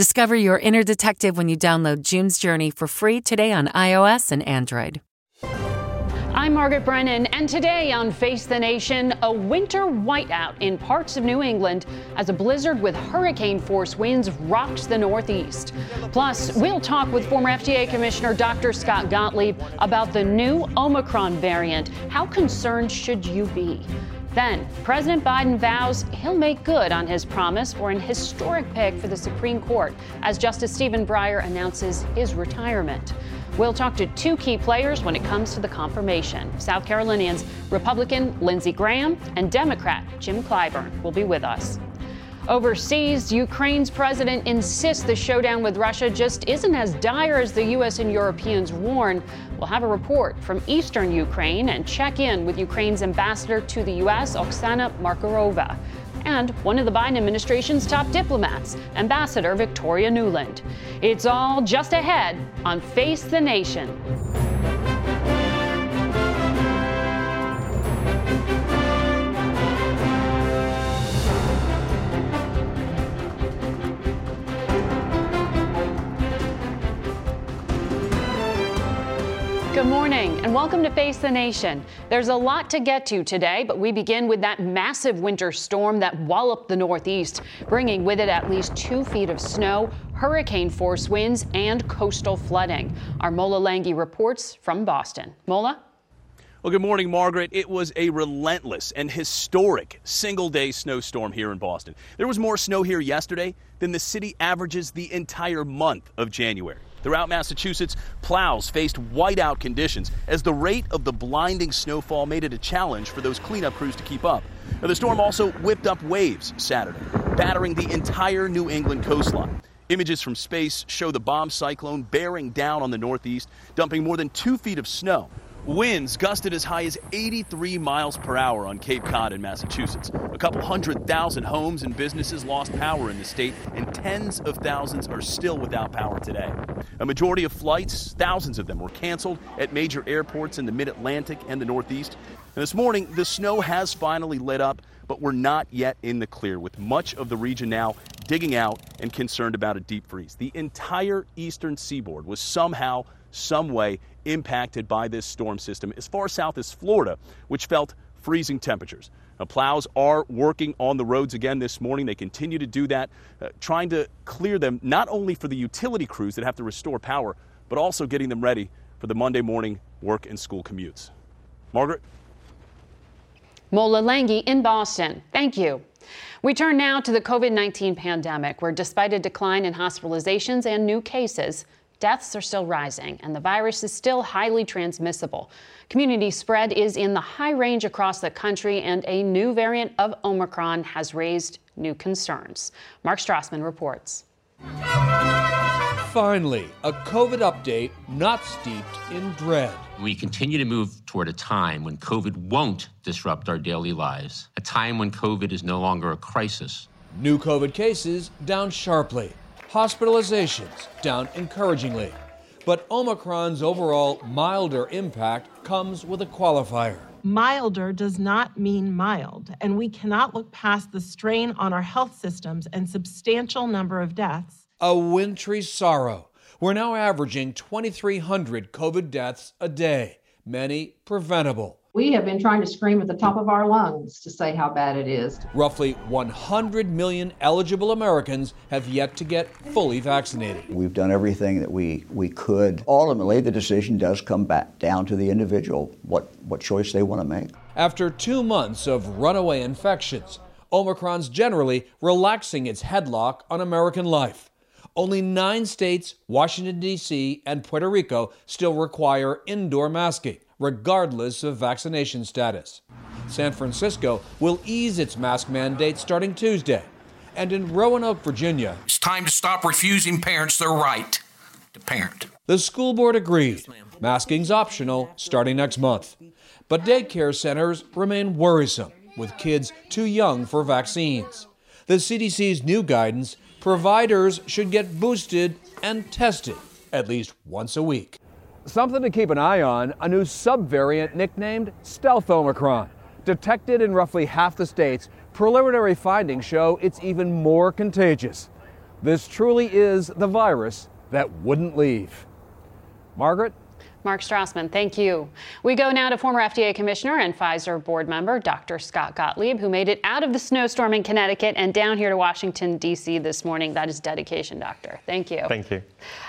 Discover your inner detective when you download June's Journey for free today on iOS and Android. I'm Margaret Brennan, and today on Face the Nation, a winter whiteout in parts of New England as a blizzard with hurricane force winds rocks the Northeast. Plus, we'll talk with former FDA Commissioner Dr. Scott Gottlieb about the new Omicron variant. How concerned should you be? Then, President Biden vows he'll make good on his promise for an historic pick for the Supreme Court as Justice Stephen Breyer announces his retirement. We'll talk to two key players when it comes to the confirmation. South Carolinians, Republican Lindsey Graham and Democrat Jim Clyburn will be with us. Overseas, Ukraine's president insists the showdown with Russia just isn't as dire as the U.S. and Europeans warn. We'll have a report from eastern Ukraine and check in with Ukraine's ambassador to the U.S., Oksana Markarova. And one of the Biden administration's top diplomats, Ambassador Victoria Nuland. It's all just ahead on Face the Nation. Good morning and welcome to Face the Nation. There's a lot to get to today, but we begin with that massive winter storm that walloped the Northeast, bringing with it at least two feet of snow, hurricane force winds, and coastal flooding. Our Mola Lenghi reports from Boston. Mola? Well, good morning, Margaret. It was a relentless and historic single day snowstorm here in Boston. There was more snow here yesterday than the city averages the entire month of January. Throughout Massachusetts, plows faced whiteout conditions as the rate of the blinding snowfall made it a challenge for those cleanup crews to keep up. Now, the storm also whipped up waves Saturday, battering the entire New England coastline. Images from space show the bomb cyclone bearing down on the Northeast, dumping more than two feet of snow. Winds gusted as high as 83 miles per hour on Cape Cod in Massachusetts. A couple hundred thousand homes and businesses lost power in the state, and tens of thousands are still without power today. A majority of flights, thousands of them, were canceled at major airports in the mid Atlantic and the Northeast. And this morning, the snow has finally lit up, but we're not yet in the clear, with much of the region now digging out and concerned about a deep freeze. The entire eastern seaboard was somehow, some way impacted by this storm system as far south as Florida, which felt freezing temperatures. Now, plows are working on the roads again this morning. They continue to do that, uh, trying to clear them not only for the utility crews that have to restore power, but also getting them ready for the Monday morning work and school commutes. Margaret? Mola Lenghi in Boston. Thank you. We turn now to the COVID 19 pandemic, where despite a decline in hospitalizations and new cases, Deaths are still rising, and the virus is still highly transmissible. Community spread is in the high range across the country, and a new variant of Omicron has raised new concerns. Mark Strassmann reports. Finally, a COVID update not steeped in dread. We continue to move toward a time when COVID won't disrupt our daily lives, a time when COVID is no longer a crisis. New COVID cases down sharply hospitalizations down encouragingly. But Omicron's overall milder impact comes with a qualifier. Milder does not mean mild, and we cannot look past the strain on our health systems and substantial number of deaths. A wintry sorrow. We're now averaging 2,300 COVID deaths a day, many preventable. We have been trying to scream at the top of our lungs to say how bad it is. Roughly 100 million eligible Americans have yet to get fully vaccinated. We've done everything that we, we could. Ultimately, the decision does come back down to the individual, what, what choice they want to make. After two months of runaway infections, Omicron's generally relaxing its headlock on American life. Only nine states, Washington, D.C., and Puerto Rico still require indoor masking regardless of vaccination status. San Francisco will ease its mask mandate starting Tuesday. And in Roanoke, Virginia, it's time to stop refusing parents their right to parent. The school board agreed. Masking's optional starting next month. But daycare centers remain worrisome with kids too young for vaccines. The CDC's new guidance providers should get boosted and tested at least once a week. Something to keep an eye on a new subvariant nicknamed Stealth Omicron. Detected in roughly half the states, preliminary findings show it's even more contagious. This truly is the virus that wouldn't leave. Margaret? Mark Strassmann, thank you. We go now to former FDA Commissioner and Pfizer board member Dr. Scott Gottlieb, who made it out of the snowstorm in Connecticut and down here to Washington, D.C. this morning. That is dedication, Doctor. Thank you. Thank you.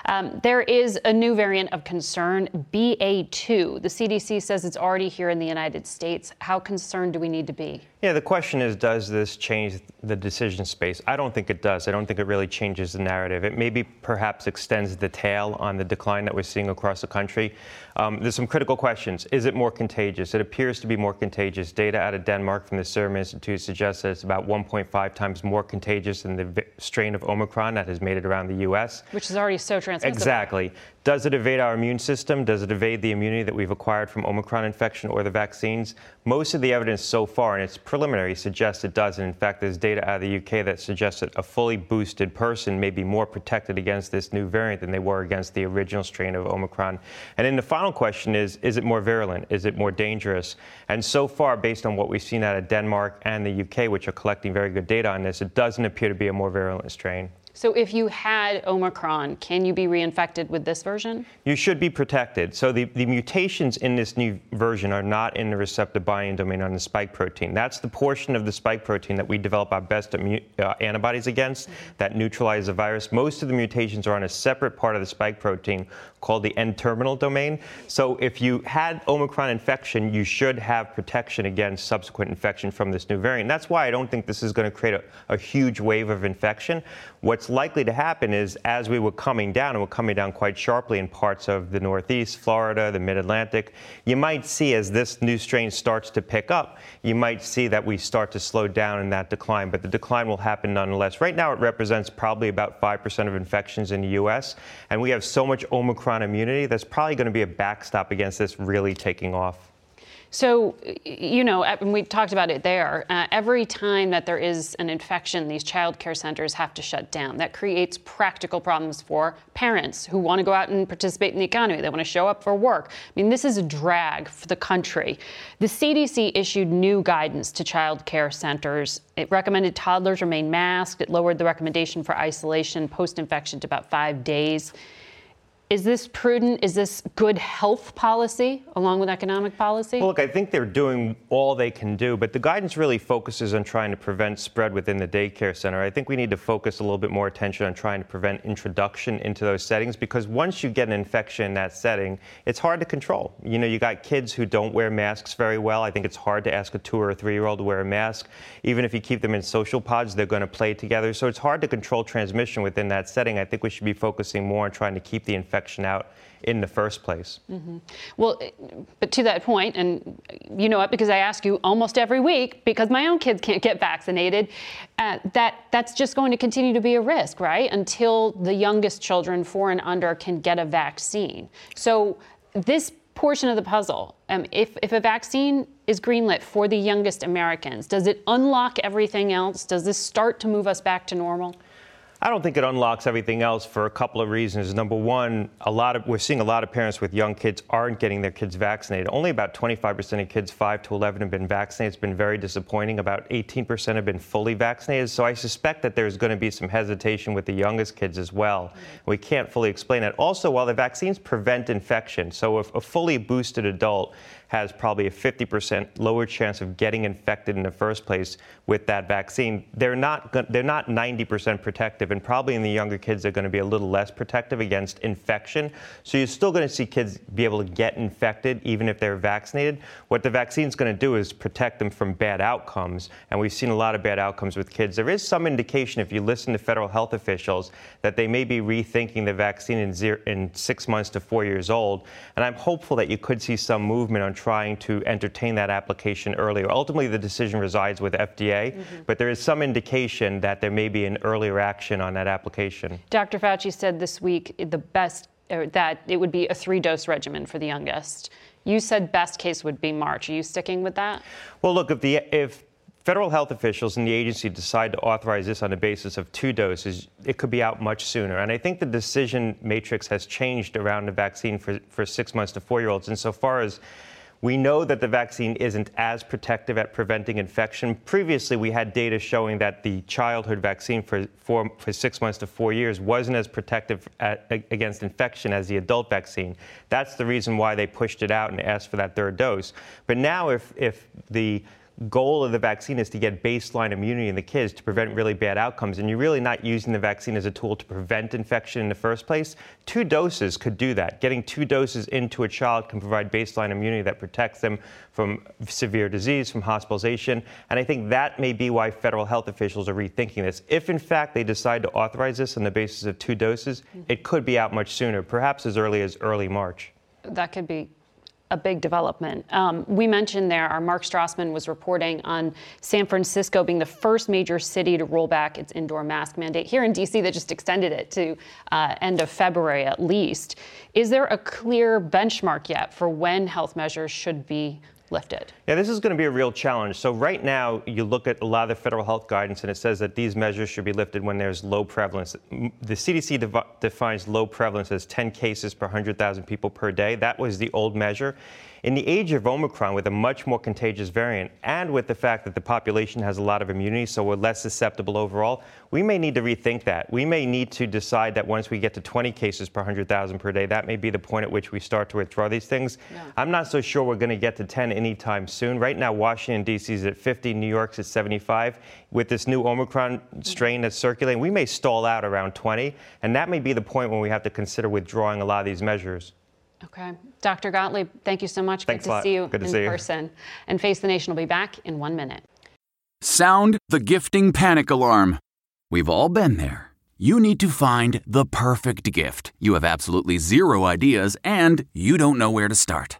Um, there is a new variant of concern, BA2. The CDC says it's already here in the United States. How concerned do we need to be? Yeah, the question is does this change the decision space? I don't think it does. I don't think it really changes the narrative. It maybe perhaps extends the tail on the decline that we're seeing across the country. Um, there's some critical questions. Is it more contagious? It appears to be more contagious. Data out of Denmark from the Serum Institute suggests that it's about 1.5 times more contagious than the strain of Omicron that has made it around the U.S. Which is already so transmissible. Exactly. Does it evade our immune system? Does it evade the immunity that we've acquired from Omicron infection or the vaccines? Most of the evidence so far, and it's preliminary, suggests it does. And in fact, there's data out of the UK that suggests that a fully boosted person may be more protected against this new variant than they were against the original strain of Omicron. And then the final question is is it more virulent? Is it more dangerous? And so far, based on what we've seen out of Denmark and the UK, which are collecting very good data on this, it doesn't appear to be a more virulent strain. So if you had Omicron, can you be reinfected with this version? You should be protected. So the, the mutations in this new version are not in the receptor binding domain on the spike protein. That's the portion of the spike protein that we develop our best uh, antibodies against that neutralize the virus. Most of the mutations are on a separate part of the spike protein called the N-terminal domain. So if you had Omicron infection, you should have protection against subsequent infection from this new variant. That's why I don't think this is going to create a, a huge wave of infection. What's likely to happen is as we were coming down, and we're coming down quite sharply in parts of the Northeast, Florida, the Mid-Atlantic, you might see as this new strain starts to pick up, you might see that we start to slow down in that decline, but the decline will happen nonetheless. Right now, it represents probably about 5% of infections in the U.S., and we have so much Omicron immunity, that's probably going to be a backstop against this really taking off. So, you know, and we talked about it there. Uh, every time that there is an infection, these child care centers have to shut down. That creates practical problems for parents who want to go out and participate in the economy. They want to show up for work. I mean, this is a drag for the country. The CDC issued new guidance to child care centers. It recommended toddlers remain masked. It lowered the recommendation for isolation post infection to about five days. Is this prudent? Is this good health policy along with economic policy? Well, look, I think they're doing all they can do, but the guidance really focuses on trying to prevent spread within the daycare center. I think we need to focus a little bit more attention on trying to prevent introduction into those settings because once you get an infection in that setting, it's hard to control. You know, you got kids who don't wear masks very well. I think it's hard to ask a two or three year old to wear a mask. Even if you keep them in social pods, they're going to play together. So it's hard to control transmission within that setting. I think we should be focusing more on trying to keep the infection infection out in the first place. Mm-hmm. Well, but to that point, and you know it because I ask you almost every week because my own kids can't get vaccinated. Uh, that that's just going to continue to be a risk, right? Until the youngest children, four and under, can get a vaccine. So this portion of the puzzle, um, if if a vaccine is greenlit for the youngest Americans, does it unlock everything else? Does this start to move us back to normal? I don't think it unlocks everything else for a couple of reasons. Number one, a lot of we're seeing a lot of parents with young kids aren't getting their kids vaccinated. Only about 25% of kids 5 to 11 have been vaccinated. It's been very disappointing. About 18% have been fully vaccinated. So I suspect that there's going to be some hesitation with the youngest kids as well. We can't fully explain that. Also, while the vaccines prevent infection, so if a fully boosted adult has probably a 50% lower chance of getting infected in the first place with that vaccine. They're not they're not 90% protective, and probably in the younger kids they're going to be a little less protective against infection. So you're still going to see kids be able to get infected even if they're vaccinated. What the vaccine's going to do is protect them from bad outcomes, and we've seen a lot of bad outcomes with kids. There is some indication, if you listen to federal health officials, that they may be rethinking the vaccine in, zero, in six months to four years old. And I'm hopeful that you could see some movement on trying to entertain that application earlier. Ultimately, the decision resides with FDA, mm-hmm. but there is some indication that there may be an earlier action on that application. Dr. Fauci said this week the best that it would be a three dose regimen for the youngest. You said best case would be March. Are you sticking with that? Well, look, if the if federal health officials and the agency decide to authorize this on the basis of two doses, it could be out much sooner. And I think the decision matrix has changed around the vaccine for, for six months to four year olds insofar as we know that the vaccine isn't as protective at preventing infection. Previously, we had data showing that the childhood vaccine for, for, for six months to four years wasn't as protective at, against infection as the adult vaccine. That's the reason why they pushed it out and asked for that third dose. But now, if, if the goal of the vaccine is to get baseline immunity in the kids to prevent really bad outcomes, and you're really not using the vaccine as a tool to prevent infection in the first place, two doses could do that. Getting two doses into a child can provide baseline immunity that protects them from severe disease, from hospitalization, and I think that may be why federal health officials are rethinking this. If in fact they decide to authorize this on the basis of two doses, it could be out much sooner, perhaps as early as early March. That could be a big development. Um, we mentioned there, our Mark Strassmann was reporting on San Francisco being the first major city to roll back its indoor mask mandate. Here in D.C., they just extended it to uh, end of February at least. Is there a clear benchmark yet for when health measures should be lifted? Yeah, this is going to be a real challenge. So right now, you look at a lot of the federal health guidance, and it says that these measures should be lifted when there's low prevalence. The CDC defines low prevalence as 10 cases per 100,000 people per day. That was the old measure. In the age of Omicron, with a much more contagious variant, and with the fact that the population has a lot of immunity, so we're less susceptible overall, we may need to rethink that. We may need to decide that once we get to 20 cases per 100,000 per day, that may be the point at which we start to withdraw these things. I'm not so sure we're going to get to 10 anytime soon. Right now, Washington, D.C. is at 50, New York's at 75. With this new Omicron strain that's circulating, we may stall out around 20, and that may be the point when we have to consider withdrawing a lot of these measures. Okay. Dr. Gottlieb, thank you so much. Thanks Good to see you Good in see person. And Face the Nation will be back in one minute. Sound the gifting panic alarm. We've all been there. You need to find the perfect gift. You have absolutely zero ideas and you don't know where to start.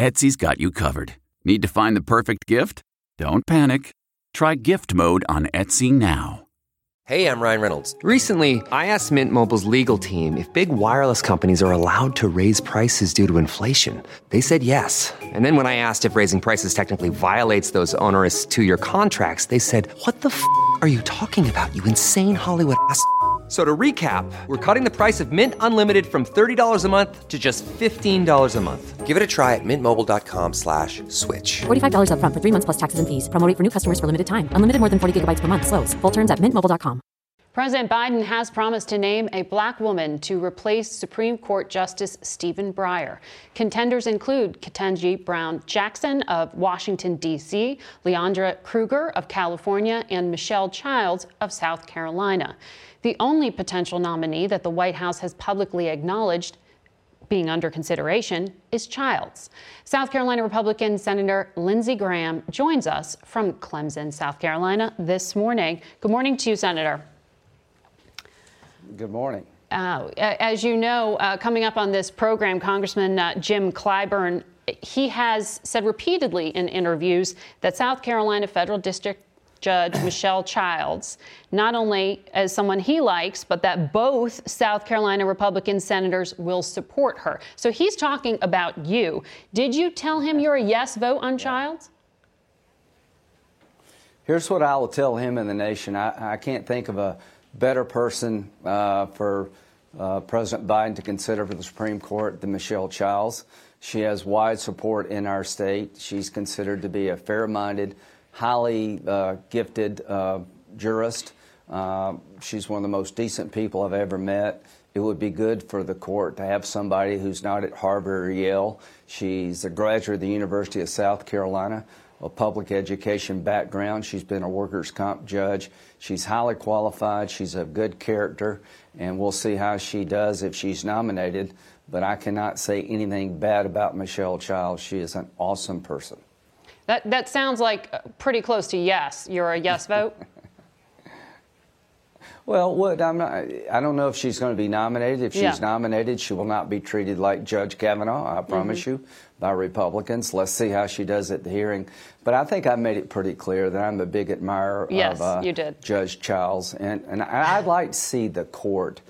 Etsy's got you covered. Need to find the perfect gift? Don't panic. Try gift mode on Etsy now. Hey, I'm Ryan Reynolds. Recently, I asked Mint Mobile's legal team if big wireless companies are allowed to raise prices due to inflation. They said yes. And then when I asked if raising prices technically violates those onerous two year contracts, they said, What the f are you talking about, you insane Hollywood ass? So to recap, we're cutting the price of Mint Unlimited from $30 a month to just $15 a month. Give it a try at mintmobile.com slash switch. $45 up front for three months plus taxes and fees. Promoting for new customers for limited time. Unlimited more than 40 gigabytes per month. Slows. Full terms at mintmobile.com. President Biden has promised to name a black woman to replace Supreme Court Justice Stephen Breyer. Contenders include Ketanji Brown Jackson of Washington, D.C., Leondra Kruger of California, and Michelle Childs of South Carolina. The only potential nominee that the White House has publicly acknowledged being under consideration is Childs. South Carolina Republican Senator Lindsey Graham joins us from Clemson, South Carolina this morning. Good morning to you, Senator. Good morning. Uh, as you know, uh, coming up on this program, Congressman uh, Jim Clyburn, he has said repeatedly in interviews that South Carolina federal district Judge Michelle Childs, not only as someone he likes, but that both South Carolina Republican senators will support her. So he's talking about you. Did you tell him you're a yes vote on Childs? Here's what I will tell him and the nation. I, I can't think of a better person uh, for uh, President Biden to consider for the Supreme Court than Michelle Childs. She has wide support in our state. She's considered to be a fair minded, highly uh, gifted uh, jurist. Uh, she's one of the most decent people I've ever met. It would be good for the court to have somebody who's not at Harvard or Yale. She's a graduate of the University of South Carolina, a public education background. She's been a workers' comp judge. She's highly qualified. She's of good character, and we'll see how she does if she's nominated. But I cannot say anything bad about Michelle Childs. She is an awesome person. That, that sounds like pretty close to yes. You're a yes vote? Well, what I'm not, I don't know if she's going to be nominated. If she's Yeah. nominated, she will not be treated like Judge Kavanaugh, I promise Mhm. you, by Republicans. Let's see how she does at the hearing. But I think I made it pretty clear that I'm a big admirer Yes, of uh, you did. Judge Childs, and and I'd like to see the court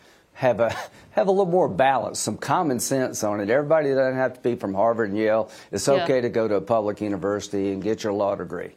have a have a little more balance, some common sense on it. Everybody doesn't have to be from Harvard and Yale. It's Yeah. okay to go to a public university and get your law degree.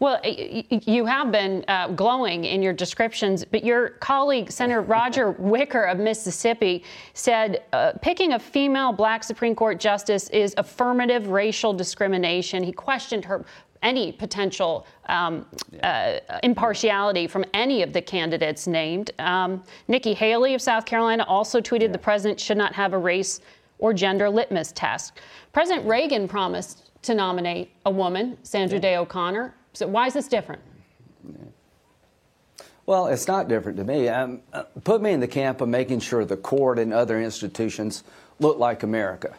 Well, you have been uh, glowing in your descriptions, but your colleague, Senator Roger Wicker of Mississippi, said uh, picking a female black Supreme Court justice is affirmative racial discrimination. He questioned her any potential um, uh, impartiality from any of the candidates named. Um, Nikki Haley of South Carolina also tweeted the president should not have a race or gender litmus test. President Reagan promised to nominate a woman, Sandra Day O'Connor. So why is this different? Well, it's not different to me. Um, uh, put me in the camp of making sure the court and other institutions look like America.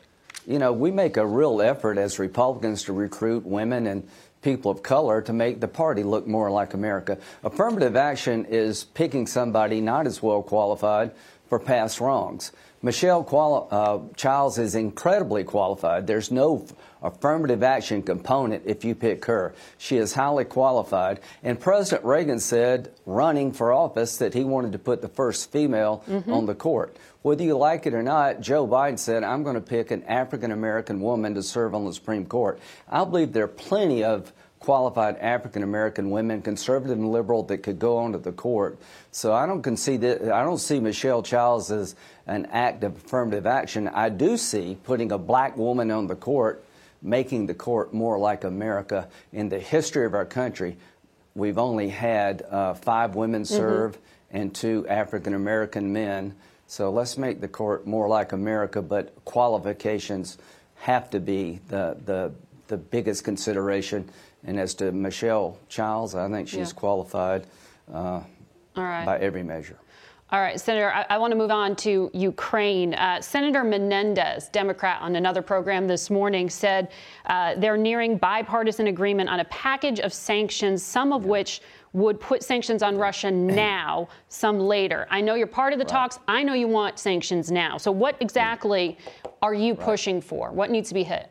You know, we make a real effort as Republicans to recruit women and people of color to make the party look more like America. Affirmative action is picking somebody not as well qualified for past wrongs. Michelle quali- uh, Childs is incredibly qualified. There's no f- affirmative action component if you pick her. She is highly qualified. And President Reagan said, running for office, that he wanted to put the first female Mhm. on the court. Whether you like it or not, Joe Biden said, I'm going to pick an African American woman to serve on the Supreme Court. I believe there are plenty of qualified African American women, conservative and liberal, that could go onto the court. So I don't concede that, I don't see Michelle Childs as an act of affirmative action. I do see putting a black woman on the court, making the court more like America. In the history of our country, we've only had uh, five women serve and two African American men. So let's make the court more like America, but qualifications have to be the, the, the biggest consideration. And as to Michelle Childs, I think she's Yeah. qualified uh, All right. by every measure. All right, Senator, I, I want to move on to Ukraine. Uh, Senator Menendez, Democrat, on another program this morning, said uh, they're nearing bipartisan agreement on a package of sanctions, some of which would put sanctions on Russia now, some later. I know you're part of the talks. I know you want sanctions now. So, what exactly are you pushing for? What needs to be hit?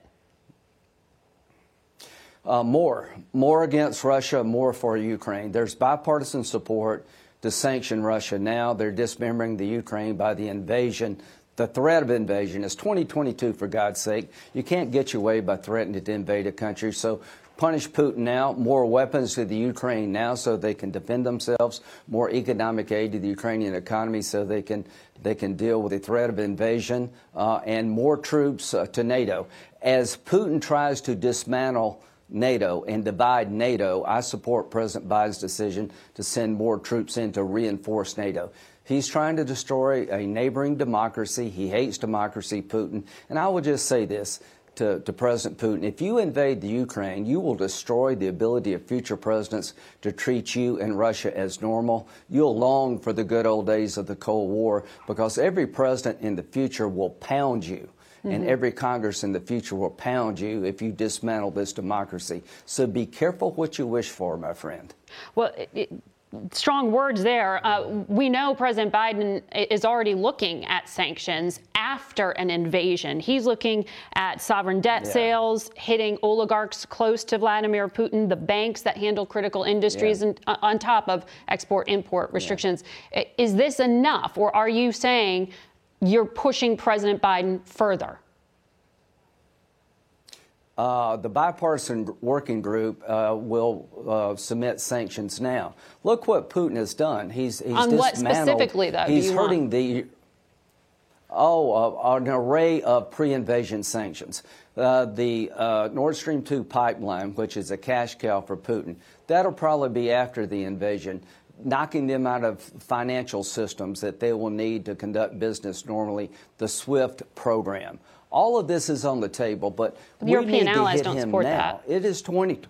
Uh, more, more against Russia, more for Ukraine. There's bipartisan support to sanction Russia now. They're dismembering the Ukraine by the invasion. The threat of invasion is 2022, for God's sake. You can't get your way by threatening to invade a country. So punish Putin now, more weapons to the Ukraine now so they can defend themselves, more economic aid to the Ukrainian economy so they can they can deal with the threat of invasion, uh, and more troops uh, to NATO. As Putin tries to dismantle NATO and divide NATO, I support President Biden's decision to send more troops in to reinforce NATO. He's trying to destroy a neighboring democracy. He hates democracy, Putin. And I will just say this to, to President Putin if you invade the Ukraine, you will destroy the ability of future presidents to treat you and Russia as normal. You'll long for the good old days of the Cold War because every president in the future will pound you and Mhm. every Congress in the future will pound you if you dismantle this democracy. So be careful what you wish for, my friend. Well, it, strong words there. Uh, we know President Biden is already looking at sanctions after an invasion. He's looking at sovereign debt yeah. sales, hitting oligarchs close to Vladimir Putin, the banks that handle critical industries, yeah. and uh, on top of export import restrictions. Yeah. Is this enough, or are you saying you're pushing President Biden further? Uh, the bipartisan working group uh, will uh, submit sanctions now. Look what Putin has done. He's, he's on what specifically though? He's hurting want? the oh uh, an array of pre-invasion sanctions. Uh, the uh, Nord Stream 2 pipeline, which is a cash cow for Putin, that'll probably be after the invasion knocking them out of financial systems that they will need to conduct business normally, the SWIFT program. All of this is on the table, but the European allies don't support now. that. It is 20.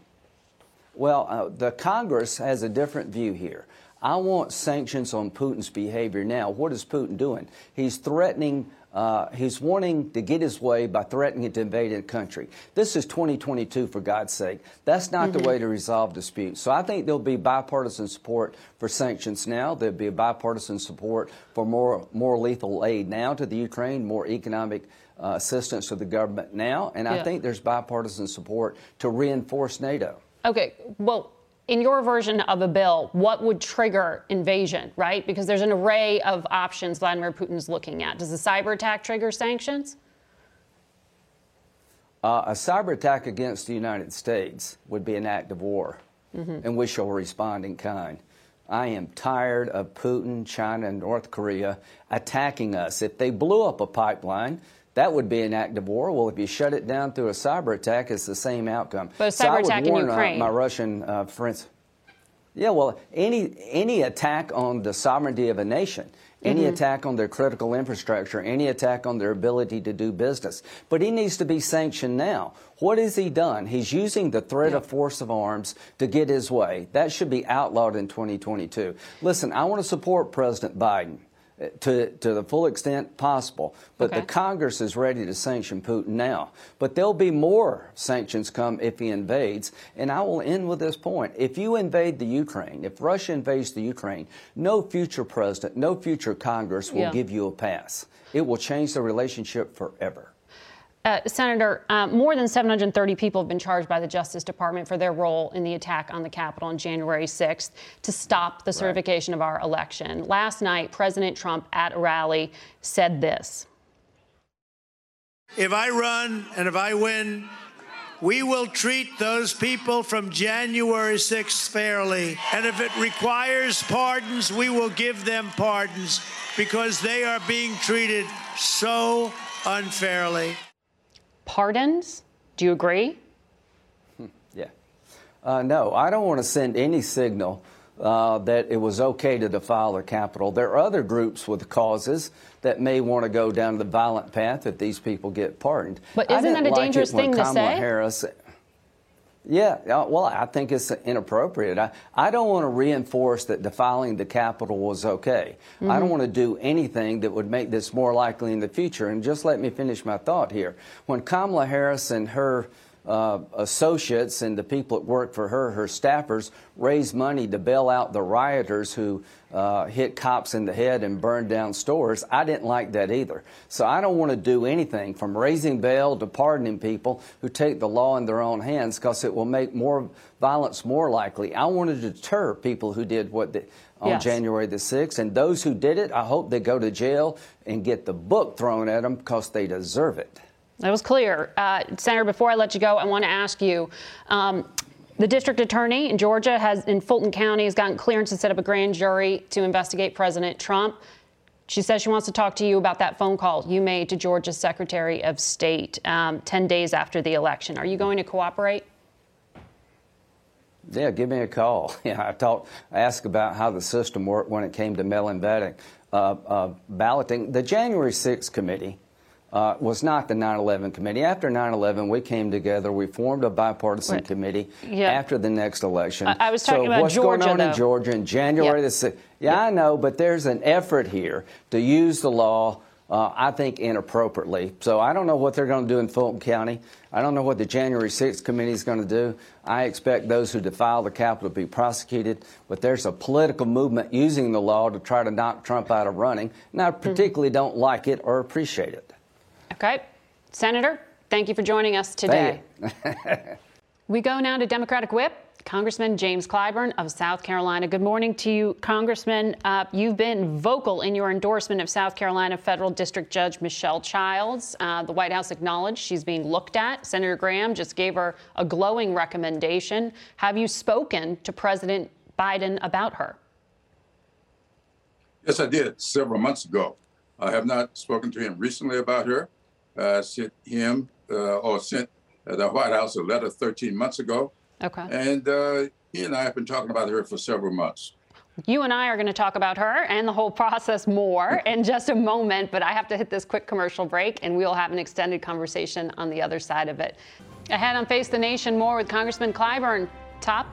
Well, uh, the Congress has a different view here. I want sanctions on Putin's behavior now. What is Putin doing? He's threatening uh, he's wanting to get his way by threatening to invade a country. This is 2022, for God's sake. That's not mm-hmm. the way to resolve disputes. So I think there'll be bipartisan support for sanctions now. There'll be bipartisan support for more, more lethal aid now to the Ukraine, more economic uh, assistance to the government now. And yeah. I think there's bipartisan support to reinforce NATO. Okay. Well, in your version of a bill, what would trigger invasion, right? Because there's an array of options Vladimir Putin's looking at. Does a cyber attack trigger sanctions? Uh, a cyber attack against the United States would be an act of war, mm-hmm. and we shall respond in kind. I am tired of Putin, China, and North Korea attacking us. If they blew up a pipeline, that would be an act of war. Well, if you shut it down through a cyber attack, it's the same outcome. But a cyber so attack in Ukraine. Uh, my Russian uh, friends. Yeah, well, any any attack on the sovereignty of a nation, any mm-hmm. attack on their critical infrastructure, any attack on their ability to do business. But he needs to be sanctioned now. What has he done? He's using the threat yeah. of force of arms to get his way. That should be outlawed in 2022. Listen, I want to support President Biden to, to the full extent possible. But okay. the Congress is ready to sanction Putin now. But there'll be more sanctions come if he invades. And I will end with this point. If you invade the Ukraine, if Russia invades the Ukraine, no future president, no future Congress will yeah. give you a pass. It will change the relationship forever. Uh, Senator, uh, more than 730 people have been charged by the Justice Department for their role in the attack on the Capitol on January 6th to stop the certification right. of our election. Last night, President Trump at a rally said this If I run and if I win, we will treat those people from January 6th fairly. And if it requires pardons, we will give them pardons because they are being treated so unfairly pardons. Do you agree? Hmm, yeah. Uh, no, I don't want to send any signal uh, that it was okay to defile the Capitol. There are other groups with causes that may want to go down the violent path if these people get pardoned. But isn't that a like dangerous thing Kamala to say? Harris, yeah, well, I think it's inappropriate. I, I don't want to reinforce that defiling the Capitol was okay. Mm-hmm. I don't want to do anything that would make this more likely in the future. And just let me finish my thought here. When Kamala Harris and her uh, associates and the people that work for her, her staffers, raised money to bail out the rioters who uh, hit cops in the head and burned down stores. I didn't like that either. So I don't want to do anything from raising bail to pardoning people who take the law in their own hands because it will make more violence more likely. I want to deter people who did what the, on yes. January the 6th. And those who did it, I hope they go to jail and get the book thrown at them because they deserve it. That was clear. Uh, Senator, before I let you go, I want to ask you. Um, the district attorney in Georgia has, in Fulton County, has gotten clearance to set up a grand jury to investigate President Trump. She says she wants to talk to you about that phone call you made to Georgia's Secretary of State um, 10 days after the election. Are you going to cooperate? Yeah, give me a call. Yeah, I talked, asked about how the system worked when it came to mail-in balloting. Uh, uh, balloting. The January 6th committee uh, was not the 9/11 committee. After 9/11, we came together. We formed a bipartisan right. committee yeah. after the next election. I, I was talking so about what's Georgia, going on though. in Georgia in January yep. the 6th? Yeah. I know, but there's an effort here to use the law uh, I think inappropriately. So I don't know what they're going to do in Fulton County. I don't know what the January 6th committee is going to do. I expect those who defile the Capitol to be prosecuted, but there's a political movement using the law to try to knock Trump out of running, and I particularly don't like it or appreciate it. Okay. Senator, thank you for joining us today. we go now to Democratic Whip. Congressman James Clyburn of South Carolina. Good morning to you, Congressman. Uh, you've been vocal in your endorsement of South Carolina Federal District Judge Michelle Childs. Uh, the White House acknowledged she's being looked at. Senator Graham just gave her a glowing recommendation. Have you spoken to President Biden about her? Yes, I did several months ago. I have not spoken to him recently about her. Uh, sent him uh, or sent the White House a letter 13 months ago Okay. And uh, he and I have been talking about her for several months. You and I are going to talk about her and the whole process more in just a moment, but I have to hit this quick commercial break and we'll have an extended conversation on the other side of it. Ahead on Face the Nation, more with Congressman Clyburn, top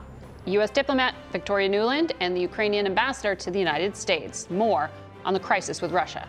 U.S. diplomat Victoria Nuland, and the Ukrainian ambassador to the United States. More on the crisis with Russia.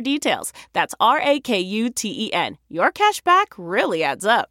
for details. That's R A K U T E N. Your cash back really adds up.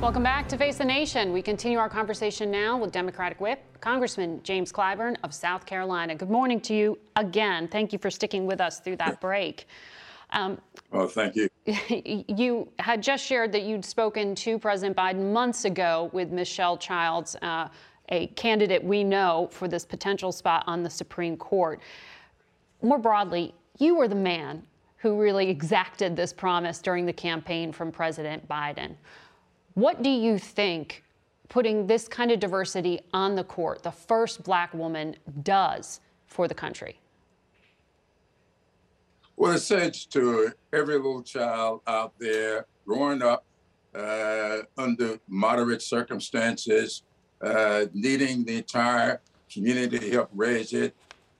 Welcome back to Face the Nation. We continue our conversation now with Democratic Whip, Congressman James Clyburn of South Carolina. Good morning to you again. Thank you for sticking with us through that break. Um, oh, thank you. You had just shared that you'd spoken to President Biden months ago with Michelle Childs, uh, a candidate we know for this potential spot on the Supreme Court. More broadly, you were the man who really exacted this promise during the campaign from President Biden. What do you think putting this kind of diversity on the court, the first black woman, does for the country? Well, it says to every little child out there growing up uh, under moderate circumstances, uh, needing the entire community to help raise it,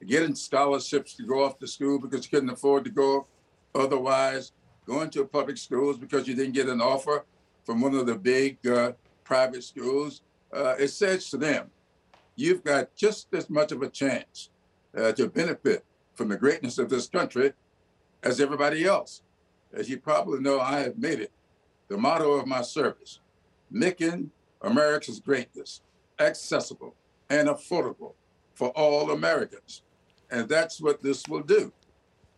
getting scholarships to go off to school because you couldn't afford to go otherwise, going to public schools because you didn't get an offer from one of the big uh, private schools, uh, it says to them, you've got just as much of a chance uh, to benefit from the greatness of this country as everybody else. As you probably know, I have made it the motto of my service, making America's greatness accessible and affordable for all Americans. And that's what this will do.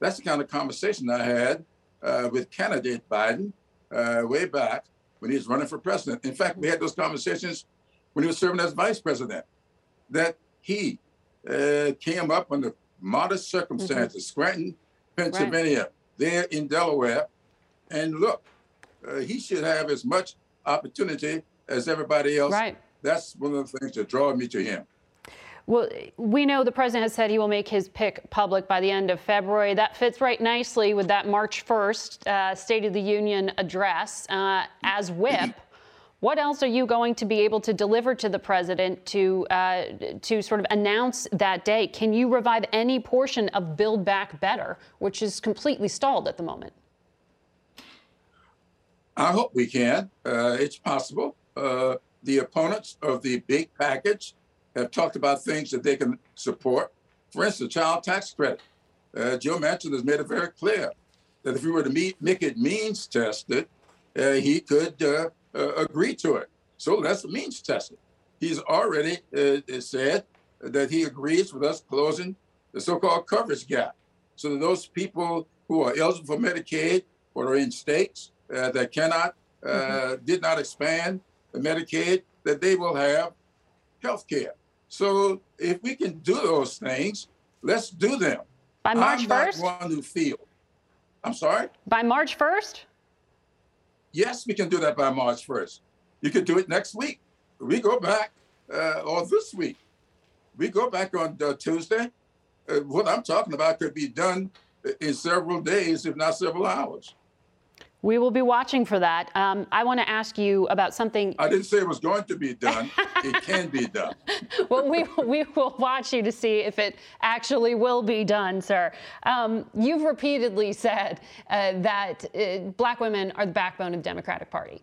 That's the kind of conversation I had uh, with candidate Biden uh, way back when he was running for president. In fact, we had those conversations when he was serving as vice president, that he uh, came up under modest circumstances, mm-hmm. Scranton, Pennsylvania, right. there in Delaware. And look, uh, he should have as much opportunity as everybody else. Right. That's one of the things that draw me to him. Well, we know the president has said he will make his pick public by the end of February. That fits right nicely with that March 1st uh, State of the Union address. Uh, as whip, What else are you going to be able to deliver to the president to uh, to sort of announce that day? Can you revive any portion of Build Back Better, which is completely stalled at the moment? I hope we can. Uh, it's possible. Uh, the opponents of the big package have talked about things that they can support. For instance, child tax credit. Uh, Joe Manchin has made it very clear that if we were to meet, make it means tested, uh, he could uh, uh, agree to it. So let's means test it. He's already said that he agrees with us closing the so-called coverage gap, so that those people who are eligible for Medicaid or are in states that cannot, mm-hmm. did not expand the Medicaid, that they will have health care. So if we can do those things, let's do them. By March I'm 1st? not one who feel. I'm sorry? By March 1st? Yes, we can do that by March 1st. You could do it next week. We go back, uh, or this week. We go back on uh, Tuesday. Uh, what I'm talking about could be done in several days, if not several hours. We will be watching for that. Um, I want to ask you about something. I didn't say it was going to be done. it can be done. well, we, we will watch you to see if it actually will be done, sir. Um, you've repeatedly said uh, that uh, black women are the backbone of the Democratic Party.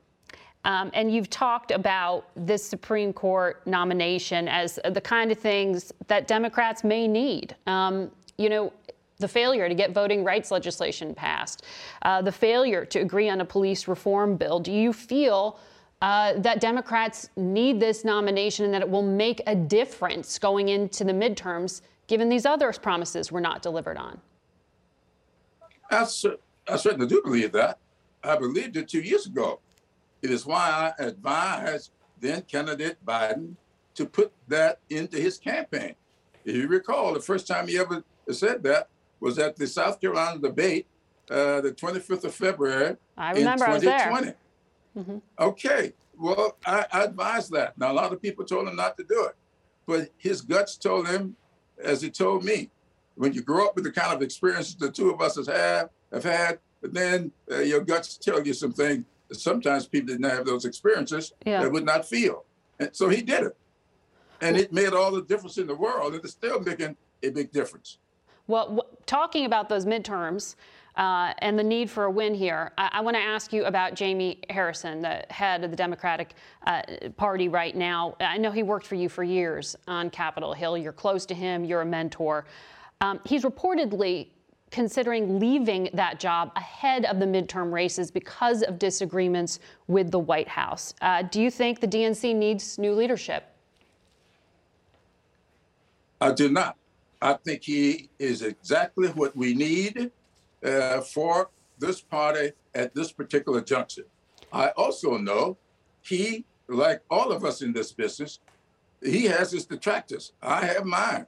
Um, and you've talked about this Supreme Court nomination as the kind of things that Democrats may need. Um, you know, the failure to get voting rights legislation passed, uh, the failure to agree on a police reform bill. Do you feel uh, that Democrats need this nomination and that it will make a difference going into the midterms, given these other promises were not delivered on? I, I certainly do believe that. I believed it two years ago. It is why I advised then candidate Biden to put that into his campaign. If you recall, the first time he ever said that was at the South Carolina debate, uh, the 25th of February I remember in 2020. I was there. Mm-hmm. Okay, well, I, I advised that. Now, a lot of people told him not to do it, but his guts told him, as he told me, when you grow up with the kind of experiences the two of us have, have had, then uh, your guts tell you some things that sometimes people didn't have those experiences yeah. that would not feel. And so he did it. And it made all the difference in the world. And it's still making a big difference. Well, talking about those midterms uh, and the need for a win here, I, I want to ask you about Jamie Harrison, the head of the Democratic uh, Party right now. I know he worked for you for years on Capitol Hill. You're close to him, you're a mentor. Um, he's reportedly considering leaving that job ahead of the midterm races because of disagreements with the White House. Uh, do you think the DNC needs new leadership? I do not. I think he is exactly what we need uh, for this party at this particular juncture. I also know he, like all of us in this business, he has his detractors. I have mine.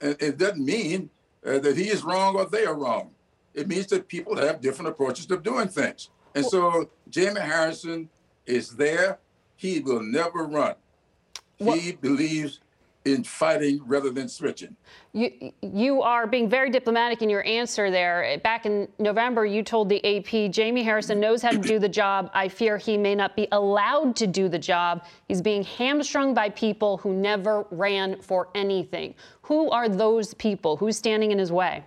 And it doesn't mean uh, that he is wrong or they are wrong. It means that people have different approaches to doing things. And so Jamie Harrison is there. He will never run. He believes in fighting rather than switching. You, you are being very diplomatic in your answer there. Back in November, you told the AP Jamie Harrison knows how to do the job. I fear he may not be allowed to do the job. He's being hamstrung by people who never ran for anything. Who are those people? Who's standing in his way?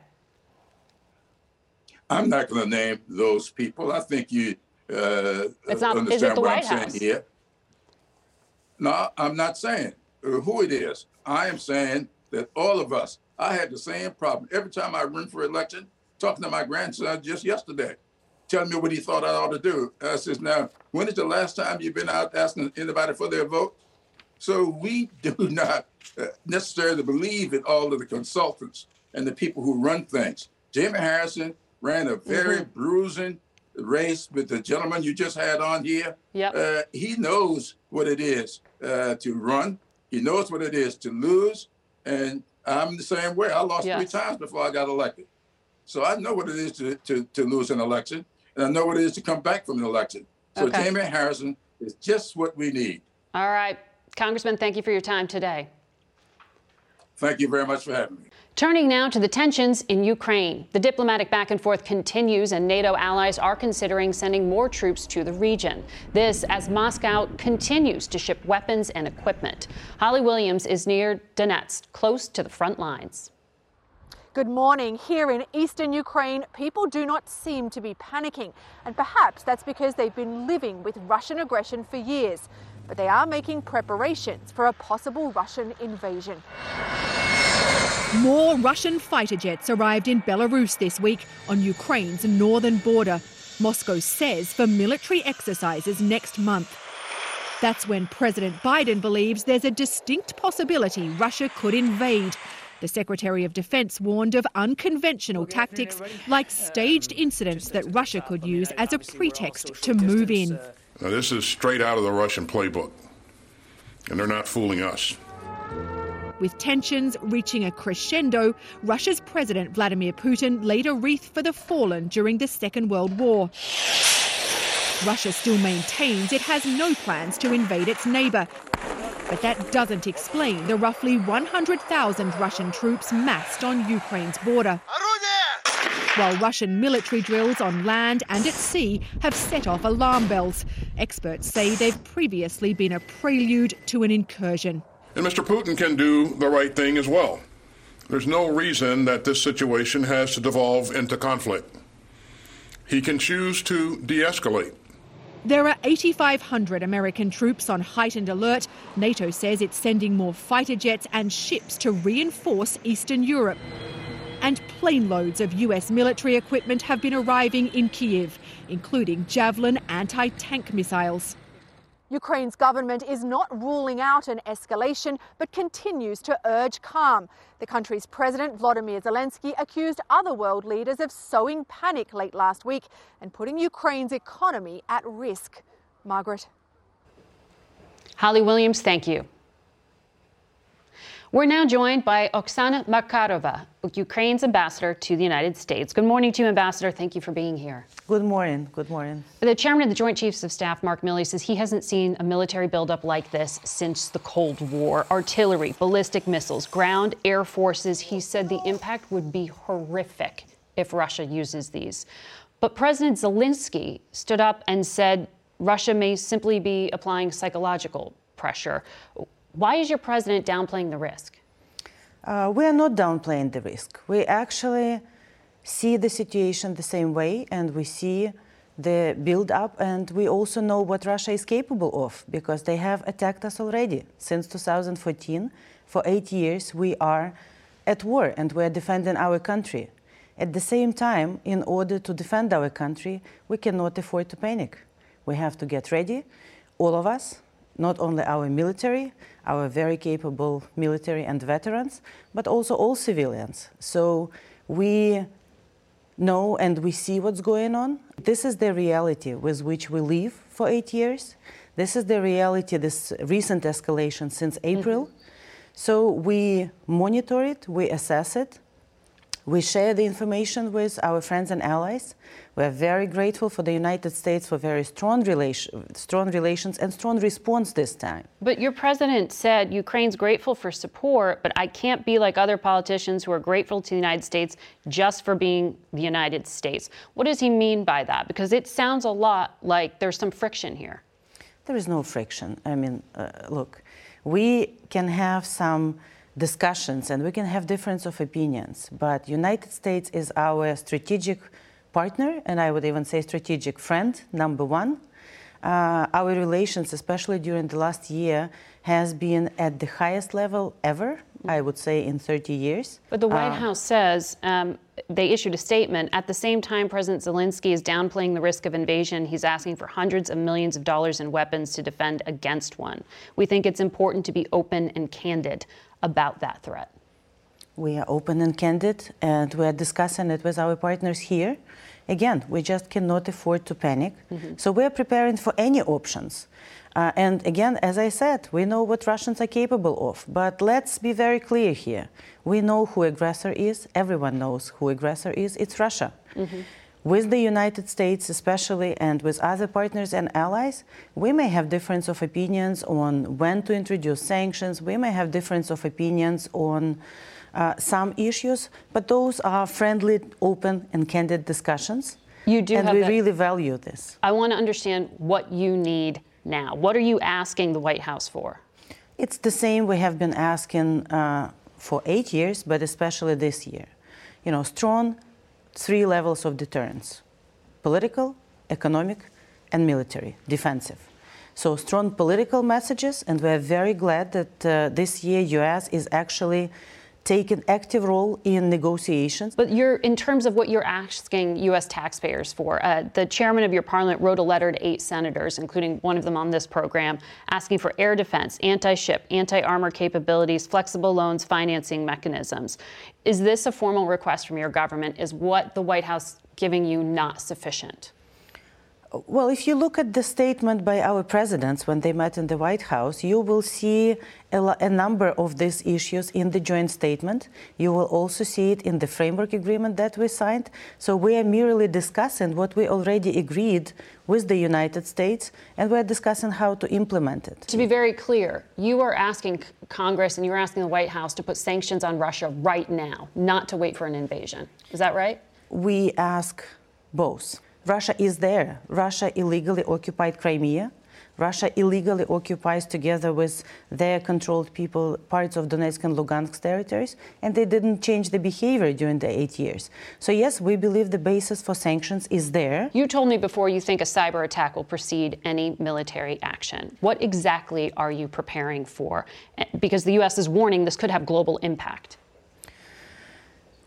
I'm not going to name those people. I think you uh, it's not, understand what White I'm House? saying here. No, I'm not saying who it is. I am saying that all of us, I had the same problem. Every time I run for election, talking to my grandson just yesterday, telling me what he thought I ought to do. I says, now, when is the last time you've been out asking anybody for their vote? So we do not uh, necessarily believe in all of the consultants and the people who run things. Jamie Harrison ran a very mm-hmm. bruising race with the gentleman you just had on here. Yep. Uh, he knows what it is uh, to run. He knows what it is to lose. And I'm the same way. I lost yes. three times before I got elected. So I know what it is to, to, to lose an election. And I know what it is to come back from an election. So okay. Jamie Harrison is just what we need. All right. Congressman, thank you for your time today. Thank you very much for having me. Turning now to the tensions in Ukraine. The diplomatic back and forth continues, and NATO allies are considering sending more troops to the region. This as Moscow continues to ship weapons and equipment. Holly Williams is near Donetsk, close to the front lines. Good morning. Here in eastern Ukraine, people do not seem to be panicking. And perhaps that's because they've been living with Russian aggression for years. But they are making preparations for a possible Russian invasion. More Russian fighter jets arrived in Belarus this week on Ukraine's northern border. Moscow says for military exercises next month. That's when President Biden believes there's a distinct possibility Russia could invade. The Secretary of Defense warned of unconventional tactics like staged incidents that Russia could use as a pretext to move in. Now, this is straight out of the Russian playbook, and they're not fooling us. With tensions reaching a crescendo, Russia's President Vladimir Putin laid a wreath for the fallen during the Second World War. Russia still maintains it has no plans to invade its neighbour. But that doesn't explain the roughly 100,000 Russian troops massed on Ukraine's border. While Russian military drills on land and at sea have set off alarm bells, experts say they've previously been a prelude to an incursion. And Mr. Putin can do the right thing as well. There's no reason that this situation has to devolve into conflict. He can choose to de escalate. There are 8,500 American troops on heightened alert. NATO says it's sending more fighter jets and ships to reinforce Eastern Europe. And plane loads of US military equipment have been arriving in Kiev, including Javelin anti tank missiles. Ukraine's government is not ruling out an escalation, but continues to urge calm. The country's president, Vladimir Zelensky, accused other world leaders of sowing panic late last week and putting Ukraine's economy at risk. Margaret. Holly Williams, thank you. We're now joined by Oksana Markarova, Ukraine's ambassador to the United States. Good morning to you, Ambassador. Thank you for being here. Good morning. Good morning. The chairman of the Joint Chiefs of Staff, Mark Milley, says he hasn't seen a military buildup like this since the Cold War. Artillery, ballistic missiles, ground, air forces. He said the impact would be horrific if Russia uses these. But President Zelensky stood up and said Russia may simply be applying psychological pressure. Why is your president downplaying the risk? Uh, we are not downplaying the risk. We actually see the situation the same way, and we see the build up, and we also know what Russia is capable of because they have attacked us already. Since 2014, for eight years, we are at war and we are defending our country. At the same time, in order to defend our country, we cannot afford to panic. We have to get ready, all of us, not only our military, our very capable military and veterans, but also all civilians. So we know and we see what's going on. This is the reality with which we live for eight years. This is the reality, this recent escalation since April. Mm-hmm. So we monitor it, we assess it, we share the information with our friends and allies. We are very grateful for the United States for very strong, relation, strong relations and strong response this time. But your president said Ukraine's grateful for support, but I can't be like other politicians who are grateful to the United States just for being the United States. What does he mean by that? Because it sounds a lot like there's some friction here. There is no friction. I mean, uh, look, we can have some discussions and we can have difference of opinions. But united states is our strategic partner and i would even say strategic friend number one. Uh, our relations especially during the last year has been at the highest level ever i would say in 30 years. But the white uh, house says um, they issued a statement. At the same time president zelensky is downplaying the risk of invasion. He's asking for hundreds of millions of dollars in weapons to defend against one. We think it's important to be open and candid about that threat? We are open and candid, and we are discussing it with our partners here. Again, we just cannot afford to panic. Mm-hmm. So we are preparing for any options. Uh, and again, as I said, we know what Russians are capable of. But let's be very clear here. We know who aggressor is. Everyone knows who aggressor is. It's Russia. Mm-hmm. With the United States, especially, and with other partners and allies, we may have difference of opinions on when to introduce sanctions. We may have difference of opinions on uh, some issues, but those are friendly, open, and candid discussions. You do, and we that- really value this. I want to understand what you need now. What are you asking the White House for? It's the same we have been asking uh, for eight years, but especially this year. You know, strong three levels of deterrence political, economic, and military, defensive. So strong political messages, and we're very glad that uh, this year U.S. is actually taking active role in negotiations. But you're, in terms of what you're asking U.S. taxpayers for, uh, the chairman of your parliament wrote a letter to eight senators, including one of them on this program, asking for air defense, anti-ship, anti-armor capabilities, flexible loans, financing mechanisms. Is this a formal request from your government? Is what the White House giving you not sufficient? Well, if you look at the statement by our presidents when they met in the White House, you will see a, a number of these issues in the joint statement. You will also see it in the framework agreement that we signed. So we are merely discussing what we already agreed with the United States, and we're discussing how to implement it. To be very clear, you are asking Congress and you're asking the White House to put sanctions on Russia right now, not to wait for an invasion. Is that right? we ask both. Russia is there. Russia illegally occupied Crimea. Russia illegally occupies, together with their controlled people, parts of Donetsk and Lugansk territories, and they didn't change the behavior during the eight years. So, yes, we believe the basis for sanctions is there. You told me before you think a cyber attack will precede any military action. What exactly are you preparing for? Eh, Because the U.S. is warning this could have global impact.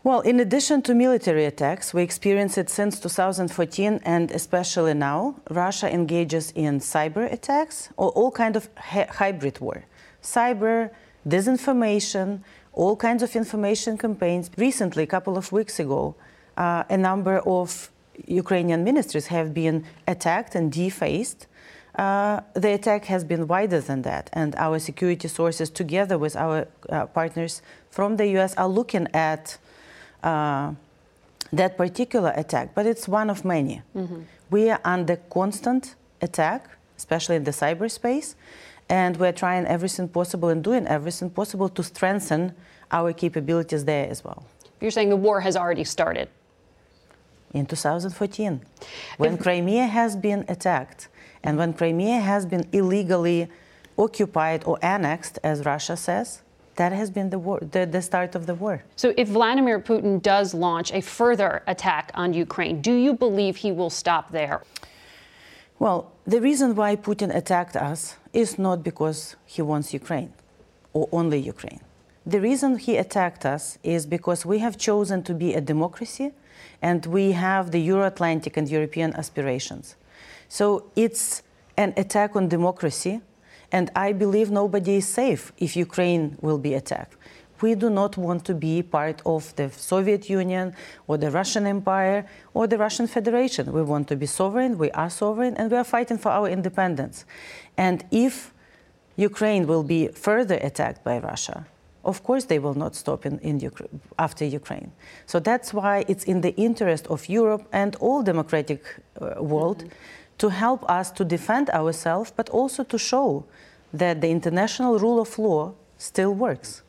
Well, in addition to military attacks, we experience it since 2014 and especially now. Russia engages in cyber attacks or all kind of hybrid war. Cyber, disinformation, all kinds of information campaigns. Recently, a couple of weeks ago, uh, a number of Ukrainian ministries have been attacked and defaced. Uh, the attack has been wider than that, and our security sources, together with our uh, partners from the US, are looking at uh, that particular attack, but it's one of many. We are under constant attack, especially in the cyberspace, and we're trying everything possible and doing everything possible to strengthen our capabilities there as well. You're saying the war has already started. In 2014, when Crimea has been attacked and when Crimea has been illegally occupied or annexed, as Russia says, that has been the, war, the, the start of the war. So, if Vladimir Putin does launch a further attack on Ukraine, do you believe he will stop there? Well, the reason why Putin attacked us is not because he wants Ukraine or only Ukraine. The reason he attacked us is because we have chosen to be a democracy and we have the Euro Atlantic and European aspirations. So it's an attack on democracy, and I believe nobody is safe if Ukraine will be attacked. We do not want to be part of the Soviet Union or the Russian Empire or the Russian Federation. We want to be sovereign, we are sovereign, and we are fighting for our independence. And if Ukraine will be further attacked by Russia, of course they will not stop in, in Ukra- after Ukraine. So that's why it's in the interest of Europe and all democratic uh, world to help us to defend ourselves, but also to show that the international rule of law still works.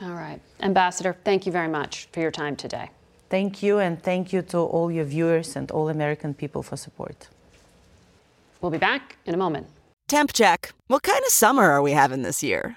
All right. Ambassador, thank you very much for your time today. Thank you, and thank you to all your viewers and all American people for support. We'll be back in a moment. Temp check. What kind of summer are we having this year?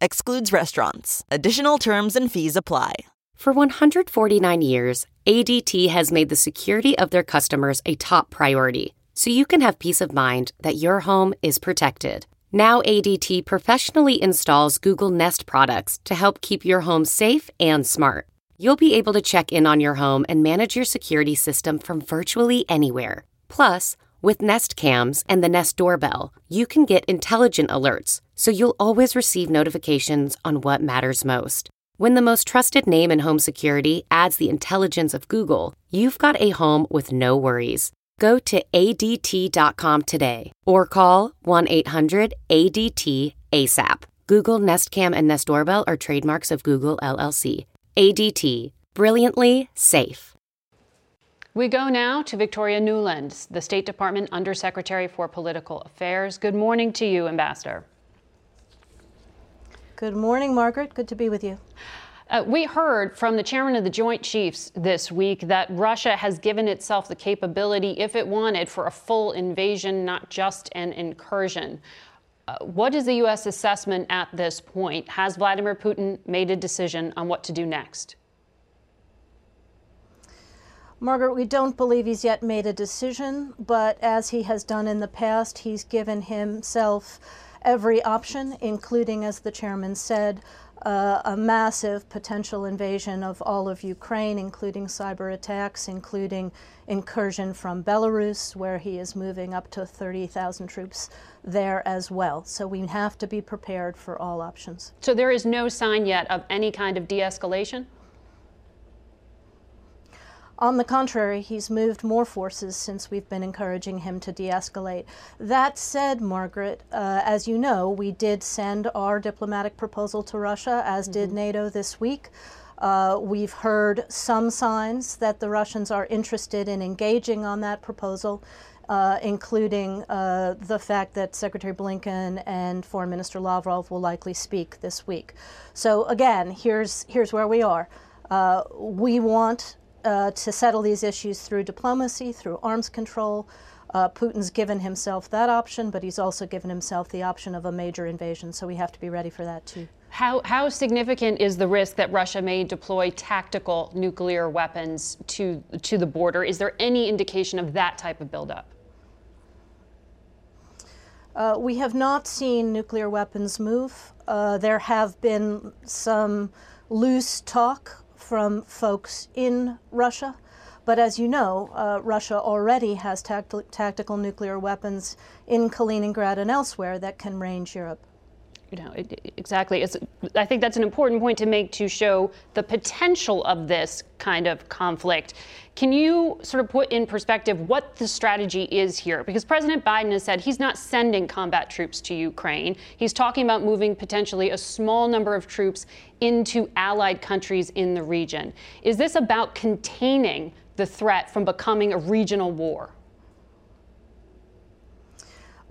Excludes restaurants. Additional terms and fees apply. For 149 years, ADT has made the security of their customers a top priority, so you can have peace of mind that your home is protected. Now, ADT professionally installs Google Nest products to help keep your home safe and smart. you'll be able to check in on your home and manage your security system from virtually anywhere. Plus, with Nest Cams and the Nest Doorbell, you can get intelligent alerts so you'll always receive notifications on what matters most. When the most trusted name in home security adds the intelligence of Google, you've got a home with no worries. Go to ADT.com today or call 1 800 ADT ASAP. Google Nest Cam and Nest Doorbell are trademarks of Google LLC. ADT, brilliantly safe. We go now to Victoria Nuland, the State Department Undersecretary for Political Affairs. Good morning to you, Ambassador. Good morning, Margaret. Good to be with you. Uh, we heard from the chairman of the Joint Chiefs this week that Russia has given itself the capability, if it wanted, for a full invasion, not just an incursion. Uh, what is the U.S. assessment at this point? Has Vladimir Putin made a decision on what to do next? Margaret, we don't believe he's yet made a decision, but as he has done in the past, he's given himself every option, including, as the chairman said, uh, a massive potential invasion of all of Ukraine, including cyber attacks, including incursion from Belarus, where he is moving up to 30,000 troops there as well. So we have to be prepared for all options. So there is no sign yet of any kind of de escalation? On the contrary, he's moved more forces since we've been encouraging him to de escalate. That said, Margaret, uh, as you know, we did send our diplomatic proposal to Russia, as mm-hmm. did NATO this week. Uh, we've heard some signs that the Russians are interested in engaging on that proposal. Uh, including uh, the fact that Secretary Blinken and Foreign Minister Lavrov will likely speak this week. So again, here's here's where we are. Uh, we want uh, to settle these issues through diplomacy, through arms control. Uh, Putin's given himself that option, but he's also given himself the option of a major invasion, so we have to be ready for that too. How, how significant is the risk that Russia may deploy tactical nuclear weapons to, to the border? Is there any indication of that type of buildup? Uh, we have not seen nuclear weapons move. Uh, there have been some loose talk from folks in Russia. But as you know, uh, Russia already has tact- tactical nuclear weapons in Kaliningrad and elsewhere that can range Europe you know, it, exactly. It's, I think that's an important point to make to show the potential of this kind of conflict. Can you sort of put in perspective what the strategy is here? Because President Biden has said he's not sending combat troops to Ukraine. He's talking about moving potentially a small number of troops into allied countries in the region. Is this about containing the threat from becoming a regional war?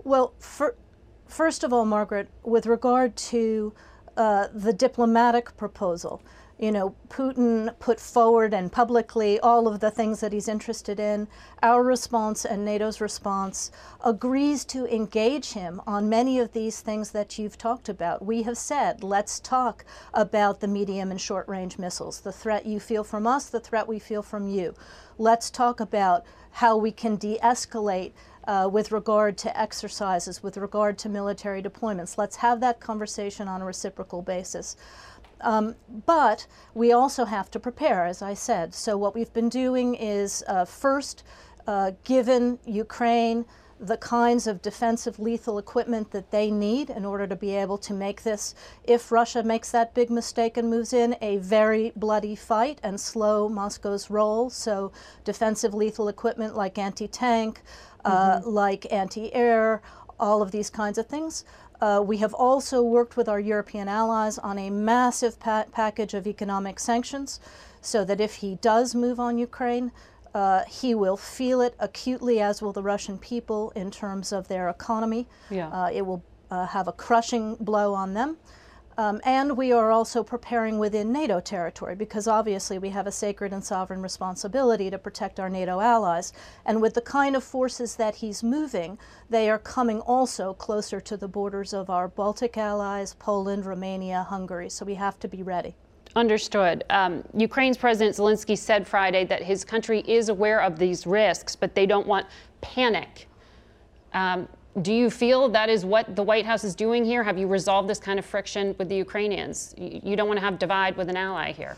Well, for, First of all, Margaret, with regard to uh, the diplomatic proposal, you know, Putin put forward and publicly all of the things that he's interested in. Our response and NATO's response agrees to engage him on many of these things that you've talked about. We have said, let's talk about the medium and short range missiles, the threat you feel from us, the threat we feel from you. Let's talk about how we can de escalate uh, with regard to exercises, with regard to military deployments. Let's have that conversation on a reciprocal basis. Um, but we also have to prepare, as I said. So, what we've been doing is uh, first, uh, given Ukraine the kinds of defensive lethal equipment that they need in order to be able to make this, if Russia makes that big mistake and moves in, a very bloody fight and slow Moscow's roll. So, defensive lethal equipment like anti tank, uh, mm-hmm. like anti air, all of these kinds of things. Uh, we have also worked with our European allies on a massive pa- package of economic sanctions so that if he does move on Ukraine, uh, he will feel it acutely, as will the Russian people, in terms of their economy. Yeah. Uh, it will uh, have a crushing blow on them. Um, and we are also preparing within NATO territory because obviously we have a sacred and sovereign responsibility to protect our NATO allies. And with the kind of forces that he's moving, they are coming also closer to the borders of our Baltic allies, Poland, Romania, Hungary. So we have to be ready. Understood. Um, Ukraine's President Zelensky said Friday that his country is aware of these risks, but they don't want panic. Um, do you feel that is what the White House is doing here? Have you resolved this kind of friction with the Ukrainians? You, don't want to have divide with an ally here.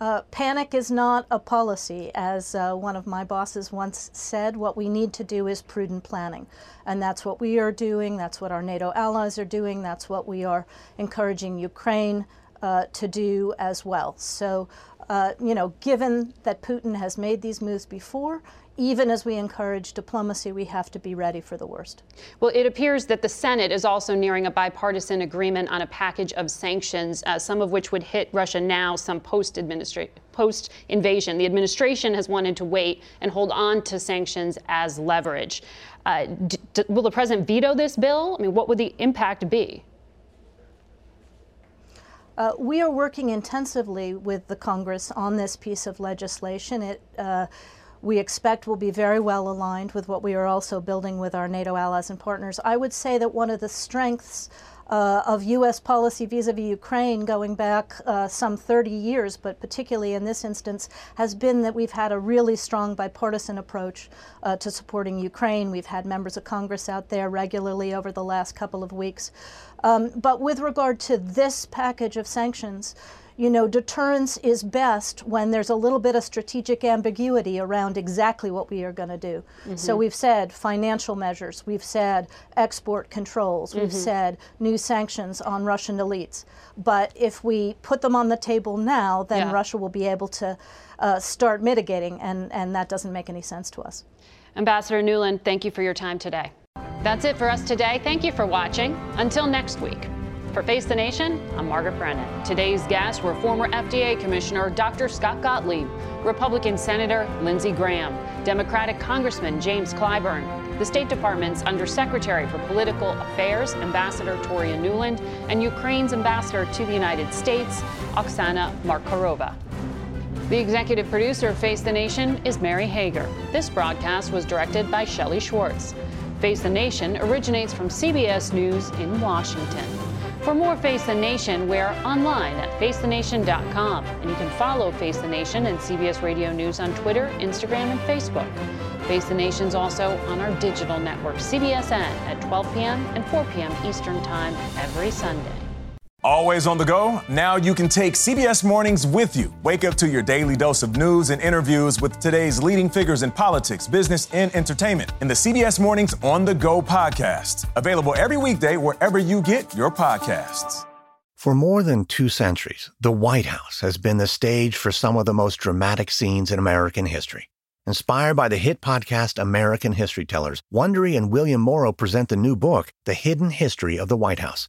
Uh, panic is not a policy. As uh, one of my bosses once said, what we need to do is prudent planning. And that's what we are doing, that's what our NATO allies are doing, that's what we are encouraging Ukraine uh, to do as well. So, uh, you know, given that Putin has made these moves before, even as we encourage diplomacy, we have to be ready for the worst. Well, it appears that the Senate is also nearing a bipartisan agreement on a package of sanctions, uh, some of which would hit Russia now, some post post invasion. The administration has wanted to wait and hold on to sanctions as leverage. Uh, d- d- will the president veto this bill? I mean, what would the impact be? Uh, we are working intensively with the Congress on this piece of legislation. It uh, we expect will be very well aligned with what we are also building with our NATO allies and partners. I would say that one of the strengths uh, of U.S. policy vis-a-vis Ukraine going back uh, some 30 years, but particularly in this instance, has been that we've had a really strong bipartisan approach uh, to supporting Ukraine. We've had members of Congress out there regularly over the last couple of weeks. Um, but with regard to this package of sanctions, you know, deterrence is best when there's a little bit of strategic ambiguity around exactly what we are going to do. Mm-hmm. So we've said financial measures, we've said export controls, we've mm-hmm. said new sanctions on Russian elites. But if we put them on the table now, then yeah. Russia will be able to uh, start mitigating, and, and that doesn't make any sense to us. Ambassador Nuland, thank you for your time today. That's it for us today. Thank you for watching. Until next week. For Face the Nation, I'm Margaret Brennan. Today's guests were former FDA Commissioner Dr. Scott Gottlieb, Republican Senator Lindsey Graham, Democratic Congressman James Clyburn, the State Department's Undersecretary for Political Affairs, Ambassador Toria Nuland, and Ukraine's Ambassador to the United States, Oksana Markarova. The executive producer of Face the Nation is Mary Hager. This broadcast was directed by Shelley Schwartz. Face the Nation originates from CBS News in Washington. For more Face the Nation, we're online at facethenation.com. And you can follow Face the Nation and CBS Radio News on Twitter, Instagram, and Facebook. Face the Nation's also on our digital network, CBSN, at 12 p.m. and 4 p.m. Eastern Time every Sunday. Always on the go? Now you can take CBS Mornings with you. Wake up to your daily dose of news and interviews with today's leading figures in politics, business, and entertainment in the CBS Mornings On the Go podcast. Available every weekday wherever you get your podcasts. For more than two centuries, the White House has been the stage for some of the most dramatic scenes in American history. Inspired by the hit podcast American History Tellers, Wondery and William Morrow present the new book, The Hidden History of the White House.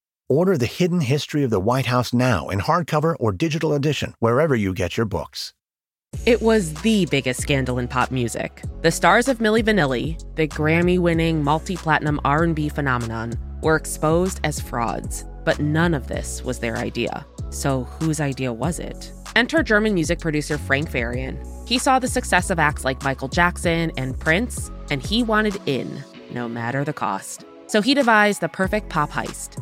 Order The Hidden History of the White House now in hardcover or digital edition, wherever you get your books. It was the biggest scandal in pop music. The stars of Milli Vanilli, the Grammy-winning multi-platinum R&B phenomenon, were exposed as frauds. But none of this was their idea. So whose idea was it? Enter German music producer Frank Farian. He saw the success of acts like Michael Jackson and Prince, and he wanted in, no matter the cost. So he devised the perfect pop heist